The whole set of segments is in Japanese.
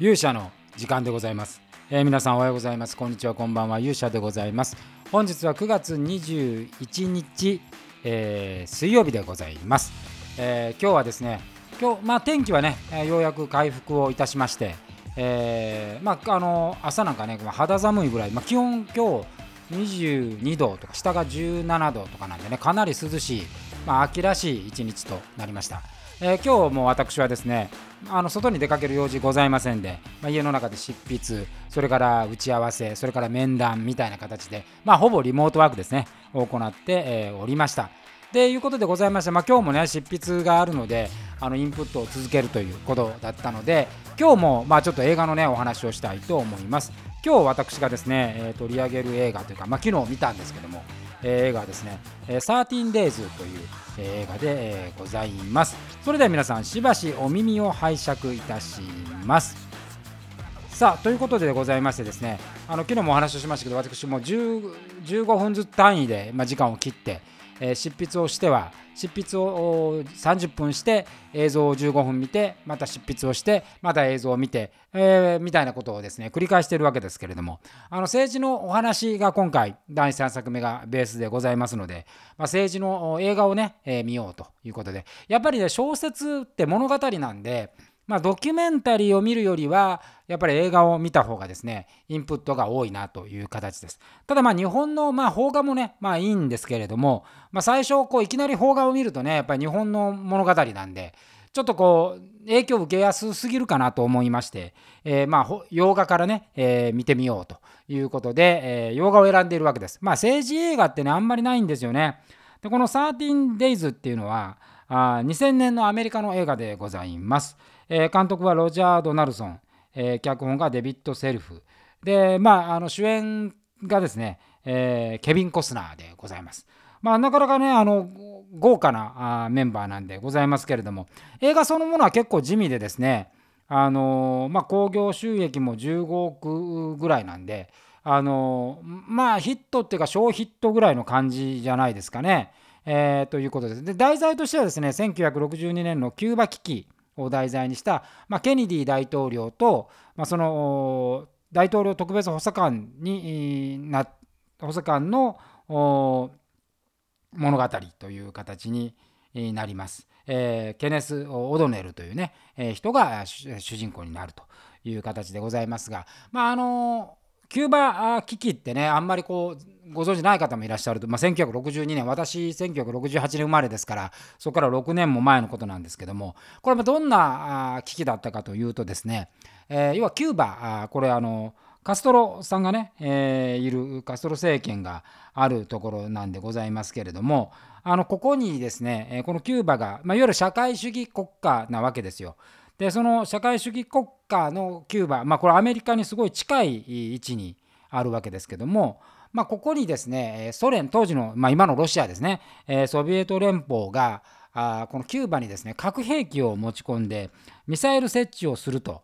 勇者の時間でございます、えー、皆さんおはようございます。こんにちはこんばんは。勇者でございます。本日は9月21日、えー、水曜日でございます、えー、今日はですね今日まあ天気はね、えようやく回復をいたしましてえー、まああの朝なんかね肌寒いぐらい、まあ、気温今日22度とか下が17度とかなんでねかなり涼しい、まあ、秋らしい一日となりました。えー、今日も私はですねあの外に出かける用事ございませんで、まあ、家の中で執筆それから打ち合わせそれから面談みたいな形で、まあ、ほぼリモートワークですねを行って、えー、おりました。ということでございまして、まあ、今日もね執筆があるのであのインプットを続けるということだったので今日もまあちょっと映画のねお話をしたいと思います。今日私がですね、えー、取り上げる映画というか、まあ、昨日見たんですけども、映画はですね、えー、13days という、映画で、ございます。それでは皆さん、しばしお耳を拝借いたします。さあということでございましてですねあの昨日もお話をしましたけど私も15分ずつ単位で、まあ、時間を切って、え、執筆をしては執筆を30分して映像を15分見てまた執筆をしてまた映像を見て、えー、みたいなことをですね繰り返しているわけですけれども。あの政治のお話が今回第3作目がベースでございますので、まあ、政治の映画をね、えー、見ようということで。やっぱりね小説って物語なんでまあ、ドキュメンタリーを見るよりは、やっぱり映画を見た方がですね、インプットが多いなという形です。ただま日本のまあ邦画もね、まあいいんですけれども、まあ、最初こういきなり邦画を見るとね、やっぱり日本の物語なんで、ちょっとこう影響を受けやすすぎるかなと思いまして、えー、まあ洋画からね、えー、見てみようということで、えー、洋画を選んでいるわけです。まあ政治映画ってね、あんまりないんですよね。で、この 13days っていうのは、あ2000年のアメリカの映画でございます。えー、監督はロジャー・ドナルソン、えー、脚本がデビッド・セルフで、まあ、あの主演がですね、えー、ケビン・コスナーでございます。まあ、なかなかねあの豪華なあメンバーなんでございますけれども映画そのものは結構地味でですねあのまあ興行収益も15億ぐらいなんであのまあヒットっていうか小ヒットぐらいの感じじゃないですかね。えー、ということです。で題材としてはですね1962年のキューバ危機を題材にした、まあ、ケネディ大統領と、まあ、その大統領特別補佐官にな補佐官の物語という形になります。えー、ケネス・オドネルというね、えー、人が主人公になるという形でございますが、まああのキューバ危機ってねあんまりこうご存じない方もいらっしゃると、まあ、1962年私1968年生まれですからそこから6年も前のことなんですけどもこれもどんな危機だったかというとですね、えー、要はキューバこれあのカストロさんがね、えー、いるカストロ政権があるところなんでございますけれどもあのここにですねこのキューバが、まあ、いわゆる社会主義国家なわけですよ。でその社会主義国家のキューバ、まあ、これアメリカにすごい近い位置にあるわけですけども、まあ、ここにですねソ連当時の、まあ、今のロシアですねソビエト連邦があこのキューバにですね核兵器を持ち込んでミサイル設置をすると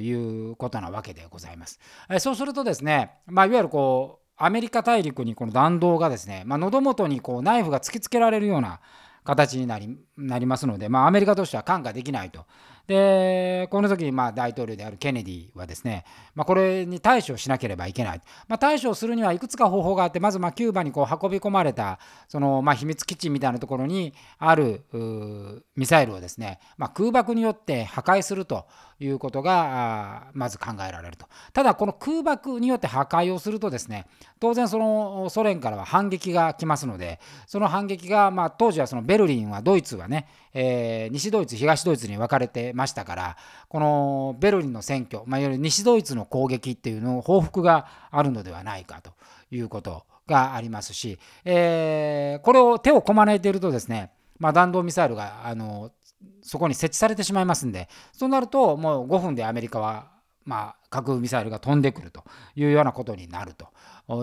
いうことなわけでございます。そうするとですね、まあ、いわゆるこうアメリカ大陸にこの弾道がですね、まあ、喉元にこうナイフが突きつけられるような形になりなりますので、まあ、アメリカとしては看過できないと。でこの時にまあ大統領であるケネディはですね、まあ、これに対処しなければいけない、まあ、対処するにはいくつか方法があってまずまあキューバにこう運び込まれたそのまあ秘密基地みたいなところにあるミサイルをですね、まあ、空爆によって破壊するということがまず考えられると。ただこの空爆によって破壊をするとですね当然そのソ連からは反撃が来ますのでその反撃がまあ当時はそのベルリンはドイツはね、えー、西ドイツ東ドイツに分かれてましたからこのベルリンの選挙、まあ、いわゆる西ドイツの攻撃っていうのを報復があるのではないかということがありますし、えー、これを手をこまねいているとですね、まあ、弾道ミサイルがあのそこに設置されてしまいますんでそうなるともう5分でアメリカはまあ、核ミサイルが飛んでくるというようなことになると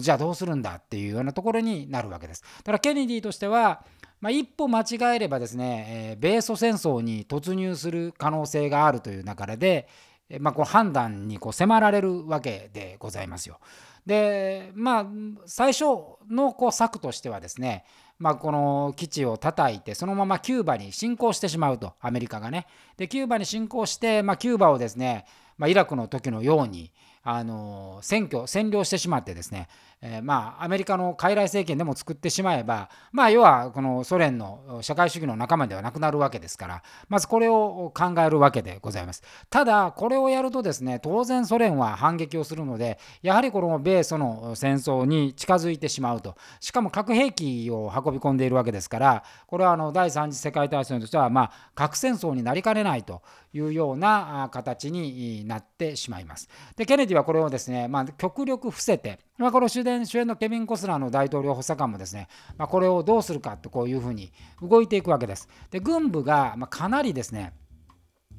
じゃあどうするんだっていうようなところになるわけです。だからケネディとしてはまあ、一歩間違えればですね、えー、米ソ戦争に突入する可能性があるという流れで、えー、まあ、こう判断にこう迫られるわけでございますよ。でまあ最初のこう策としてはですね、まあ、この基地を叩いてそのままキューバに侵攻してしまうとアメリカがね。でキューバに侵攻して、まあ、キューバをですねまあ、イラクの時のようにあの選挙占領してしまってですね、えー、まあアメリカの傀儡政権でも作ってしまえばまあ要はこのソ連の社会主義の仲間ではなくなるわけですからまずこれを考えるわけでございますただこれをやるとですね当然ソ連は反撃をするのでやはりこの米ソの戦争に近づいてしまうとしかも核兵器を運び込んでいるわけですからこれはあの第三次世界大戦としてはまあ核戦争になりかねないというような形になってしまいます。でケネディはこれをですね、まあ、極力伏せて、まあ、この主演主演のケビン・コスナーの大統領補佐官もですね、まあ、これをどうするかとこういうふうに動いていくわけです。で軍部がまかなりですね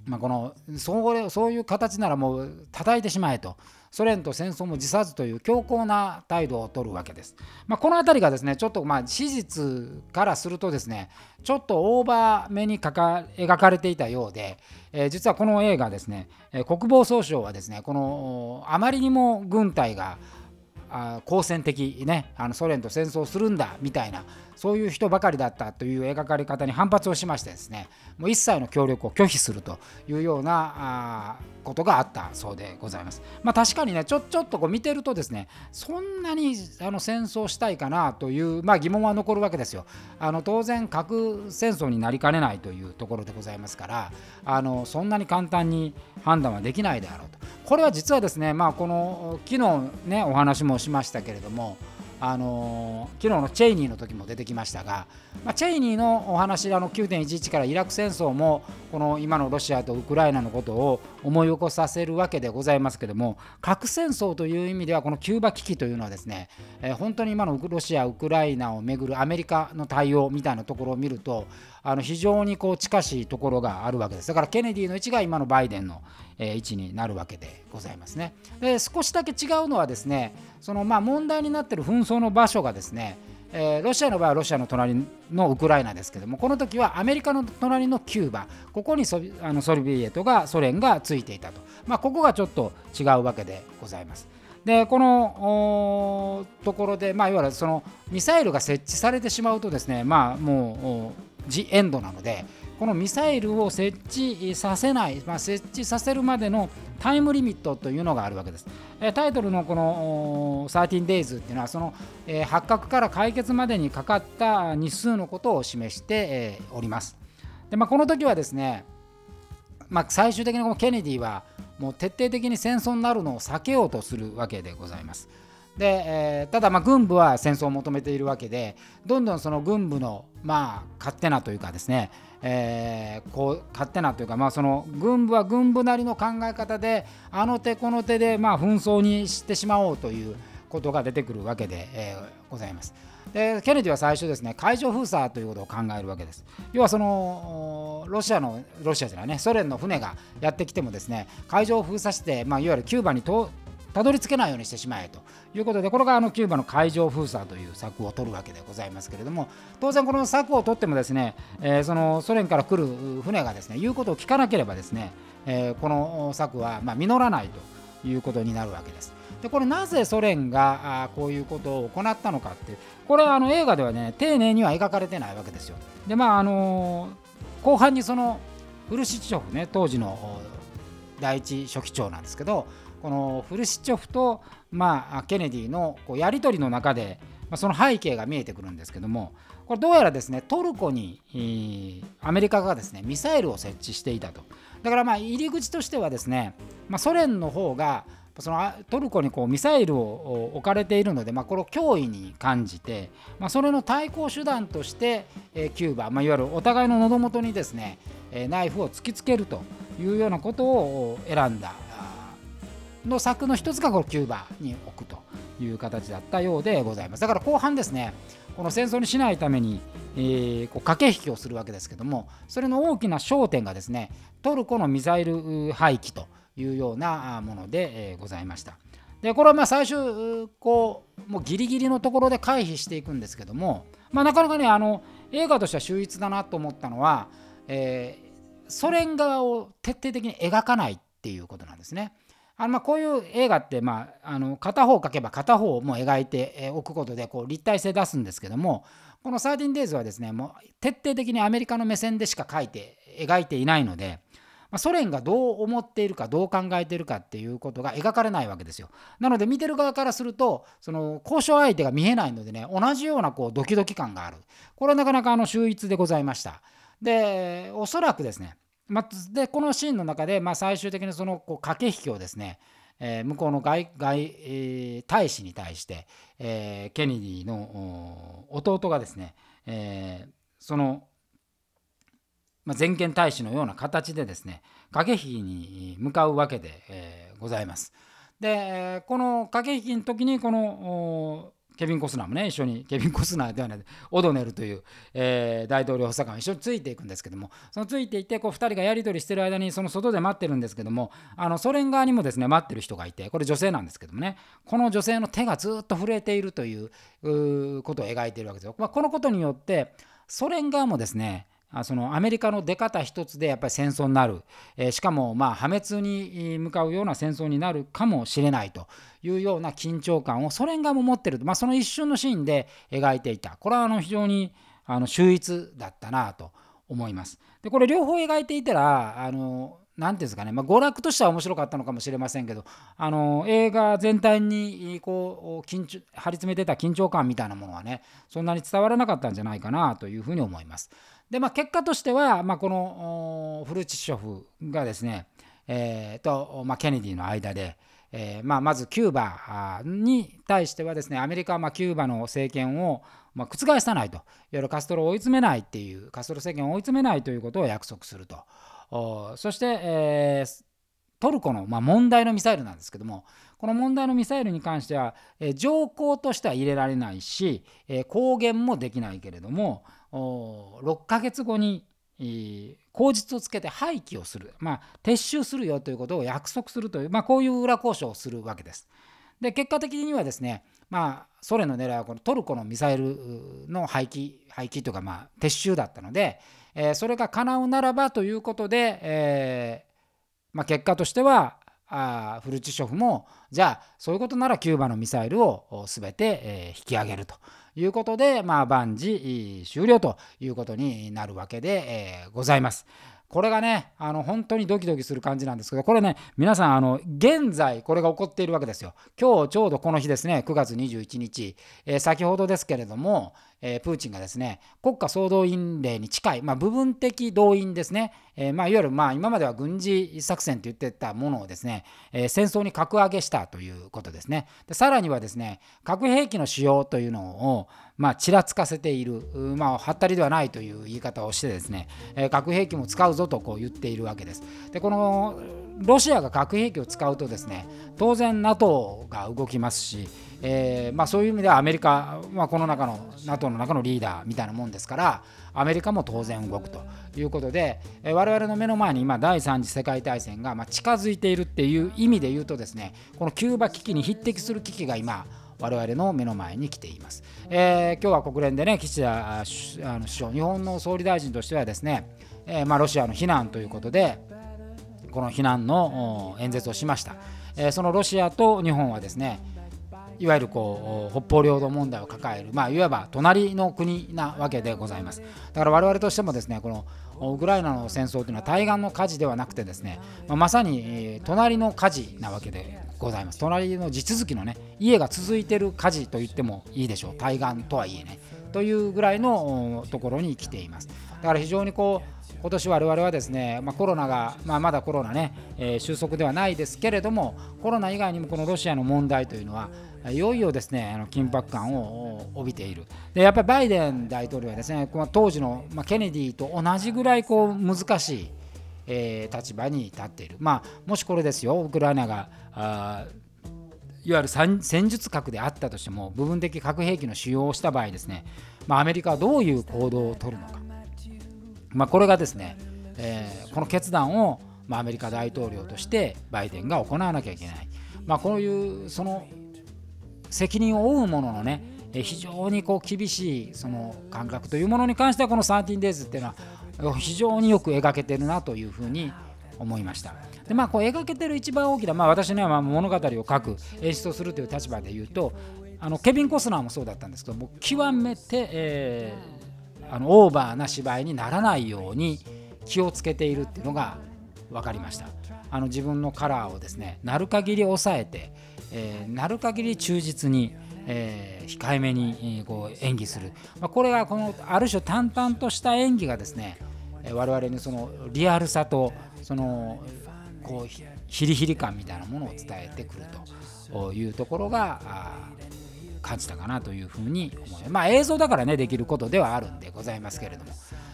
まあ、このそうそういう形ならもう叩いてしまえとソ連と戦争も辞さずという強硬な態度を取るわけです。まあ、この辺りがですねちょっとまあ史実からするとですねちょっとオーバーめにかか描かれていたようで、えー、実はこの映画ですね、え、国防総省はですねこのあまりにも軍隊が好戦的ねあのソ連と戦争するんだみたいなそういう人ばかりだったという描かれ方に反発をしましてですねもう一切の協力を拒否するというようなあことがあったそうでございます。まあ、確かにねちょちょっとこう見てるとですねそんなにあの戦争したいかなという、まあ、疑問は残るわけですよ。あの当然核戦争になりかねないというところでございますからあのそんなに簡単に判断はできないであろうと。これは実はですね、まあ、この昨日ねお話もしましたけれどもあの昨日のチェイニーの時も出てきましたが、まあ、チェイニーのお話あの9.11からイラク戦争もこの今のロシアとウクライナのことを思い起こさせるわけでございますけども核戦争という意味ではこのキューバ危機というのはですね、えー、本当に今のロシアウクライナをめぐるアメリカの対応みたいなところを見るとあの非常にこう近しいところがあるわけです。だからケネディの位置が今のバイデンの、え位置になるわけでございますねで少しだけ違うのはですねそのまあ問題になっている紛争の場所がですねえー、ロシアの場合はロシアの隣のウクライナですけどもこの時はアメリカの隣のキューバここにソあのソビエトがソ連がついていたと、まあ、ここがちょっと違うわけでございます。でこのところで、まあ、いわゆるそのミサイルが設置されてしまうとですね、まあ、もうジエンドなのでこのミサイルを設置させない、まあ、設置させるまでのタイムリミットというのがあるわけです。タイトルのこの 13days っていうのはその発覚から解決までにかかった日数のことを示しております。でまあ、この時はですね、まあ、最終的にこのケネディはもう徹底的に戦争になるのを避けようとするわけでございます。で、えー、ただま軍部は戦争を求めているわけでどんどんその軍部のまあ勝手なというかですね、えー、こう勝手なというかまあその軍部は軍部なりの考え方であの手この手でまあ紛争にしてしまおうということが出てくるわけで、えー、ございます。でケネディは最初ですね海上封鎖ということを考えるわけです要はそのロシアのロシアじゃないねソ連の船がやってきてもですね海上を封鎖して、まあ、いわゆるキューバにたどり着けないようにしてしまえということでこれがあのキューバの海上封鎖という策を取るわけでございますけれども当然この策を取ってもですね、えー、そのソ連から来る船がですね言うことを聞かなければですね、えー、この策はま実らないということになるわけです。でこれなぜソ連があこういうことを行ったのかってこれあの映画ではね丁寧には描かれてないわけですよ。でまああの、後半にそのフルシチョフね当時の第一書記長なんですけどこのフルシチョフと、まあ、ケネディのこうやり取りの中で、まあ、その背景が見えてくるんですけどもこれどうやらですねトルコにアメリカがですねミサイルを設置していたと。だからまあ入り口としてはですね、まあ、ソ連の方がそのトルコにこうミサイルを置かれているので、まあ、これを脅威に感じて、まあ、それの対抗手段として、えキューバ、まあ、いわゆるお互いの喉元にですね、えナイフを突きつけるというようなことを選んだ。の策の一つがこのキューバに置くという形だったようでございますだから後半ですねこの戦争にしないために、えー、こう駆け引きをするわけですけどもそれの大きな焦点がですねトルコのミサイル廃棄というようなもので、えー、ございましたでこれはまあ最終こうもうギリギリのところで回避していくんですけども、まあ、なかなかねあの映画としては秀逸だなと思ったのは、えー、ソ連側を徹底的に描かないっていうことなんですね。あのまこういう映画って、まあ、あの片方描けば片方も描いておくことでこう立体性出すんですけどもこの 13days はですねもう徹底的にアメリカの目線でしか描いて描いていないのでま、ソ連がどう思っているかどう考えているかっていうことが描かれないわけですよ。なので見てる側からするとその交渉相手が見えないのでね同じようなこうドキドキ感があるこれはなかなかあの秀逸でございました。でおそらくですね、まあ、でこのシーンの中で、まあ、最終的にそのこう駆け引きをですねえー、向こうの外外、えー、大使に対して、えー、ケネディの弟がですね、えその、まあ、全権大使のような形でですね駆け引きに向かうわけで、えございます。でこの駆け引きの時にこのケビン・コスナーもね一緒にケビン・コスナーではないオドネルという、えー、大統領補佐官一緒についていくんですけどもそのついていてこう2人がやり取りしてる間にその外で待ってるんですけどもあのソ連側にもですね待ってる人がいてこれ女性なんですけどもねこの女性の手がずっと震えているということを描いているわけですよ。まあ、このことによってソ連側もですねそのアメリカの出方一つでやっぱり戦争になる、えー、しかもまあ破滅に向かうような戦争になるかもしれないというような緊張感をソ連側も持ってる、まあ、その一瞬のシーンで描いていたこれはあの非常にあの秀逸だったなと思います。でこれ両方描いていたらあの何ていうんですかね、まあ、娯楽としては面白かったのかもしれませんけどあの映画全体にこう緊張張り詰めてた緊張感みたいなものはねそんなに伝わらなかったんじゃないかなというふうに思います。でまあ、結果としては、まあ、このフルチッショフがですね、えー、と、まあ、ケネディの間で、えーまあ、まずキューバに対してはですねアメリカはまキューバの政権をま覆さないと。いわゆるカストロを追い詰めないっていうカストロ政権を追い詰めないということを約束すると。そして、えー、トルコの、まあ、問題のミサイルなんですけどもこの問題のミサイルに関しては、えー、条項としては入れられないし、えー、公言もできないけれども6ヶ月後に口実をつけて廃棄をする、まあ、撤収するよということを約束するという、まあ、こういう裏交渉をするわけです。で結果的にはですね、まあ、ソ連の狙いはこのトルコのミサイルの廃棄廃棄というか、まあ、撤収だったので、えー、それが叶うならばということで、えーまあ、結果としてはあフルチショフもじゃあそういうことならキューバのミサイルを全て、え、引き上げるということで、まあ、万事終了ということになるわけで、え、ございます。これがねあの本当にドキドキする感じなんですけどこれね皆さんあの現在これが起こっているわけですよ今日ちょうどこの日ですね9月21日、えー、先ほどですけれども、えー、プーチンがですね国家総動員令に近い、まあ、部分的動員ですね、えー、まあ、いわゆるまあ今までは軍事作戦と言ってたものをですね、え戦争に格上げしたということですねでさらにはですね核兵器の使用というのをまあ、ちらつかせている、まあ、はったりではないという言い方をしてですね、え核兵器も使うぞとこう言っているわけです。でこのロシアが核兵器を使うとですね当然 NATO が動きますし、えー、まあ、そういう意味ではアメリカ、まあ、この中の NATO の中のリーダーみたいなもんですからアメリカも当然動くということで、えー、我々の目の前に今第3次世界大戦がま近づいているっていう意味で言うとですねこのキューバ危機に匹敵する危機が今我々の目の前に来ています。えー、今日は国連でね岸田首相日本の総理大臣としてはですね、え、まあ、ロシアの非難ということでこの非難の演説をしました。え、そのロシアと日本はですねいわゆるこう北方領土問題を抱える、まあ、いわば隣の国なわけでございます。だから我々としてもですねこのウクライナの戦争というのは対岸の火事ではなくてですね、ま、まさに隣の火事なわけでございます隣の地続きのね家が続いてる火事と言ってもいいでしょう対岸とはいえねというぐらいのところに来ています。だから非常にこう今年我々はですね、まあ、コロナが、まあ、まだコロナね、えー、収束ではないですけれどもコロナ以外にもこのロシアの問題というのはいよいよですねあの緊迫感を帯びている。でやっぱりバイデン大統領はですね当時の、まあ、ケネディと同じぐらいこう難しい、えー、立場に立っている、まあ、もしこれですよウクライナがあいわゆる戦術核であったとしても部分的核兵器の使用をした場合ですね、まあ、アメリカはどういう行動をとるのか、まあ、これがですね、えー、この決断を、まあ、アメリカ大統領としてバイデンが行わなきゃいけない、まあ、こういうその責任を負うもののね非常にこう厳しいその感覚というものに関してはこの 13days っていうのは非常によく描けてるなというふうに思いました。でまあこう描けてる一番大きな、まあ、私にはまあ物語を書く演出をするという立場で言うとあのケビン・コスナーもそうだったんですけども極めて、えー、あのオーバーな芝居にならないように気をつけているっていうのが分かりました。あの自分のカラーをですねなる限り抑えて、えー、なる限り忠実に、えー、控えめに、えー、こう演技する、まあ、これがこのある種淡々とした演技がですね我々にそのリアルさとそのこうヒリヒリ感みたいなものを伝えてくるというところが感じたかなというふうに思います。まあ映像だからねできることではあるんでございますけれども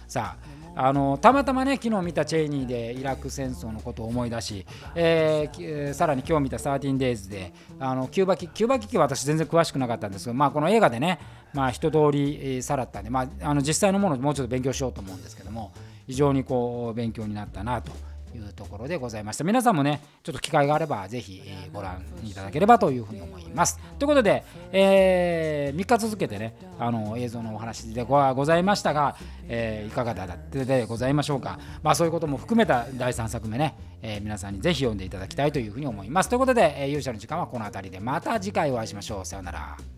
さああのたまたまね昨日見たチェイニーでイラク戦争のことを思い出し、え、さらに今日見た 13days であのキューバ危キューバ危機は私全然詳しくなかったんですけど、まあ、この映画でね、まあ、一通りさらったんで、まあ、あの実際のものをもうちょっと勉強しようと思うんですけども非常にこう勉強になったなというところでございました。皆さんもねちょっと機会があればぜひ、えご覧いただければというふうに思います。ということで、えー、3日続けてねあの映像のお話でございましたが、えー、いかがだったでございましょうか。まあそういうことも含めた第3作目ね、えー、皆さんにぜひ読んでいただきたいというふうに思います。ということで、え勇者の時間はこの辺りでまた次回お会いしましょう。さようなら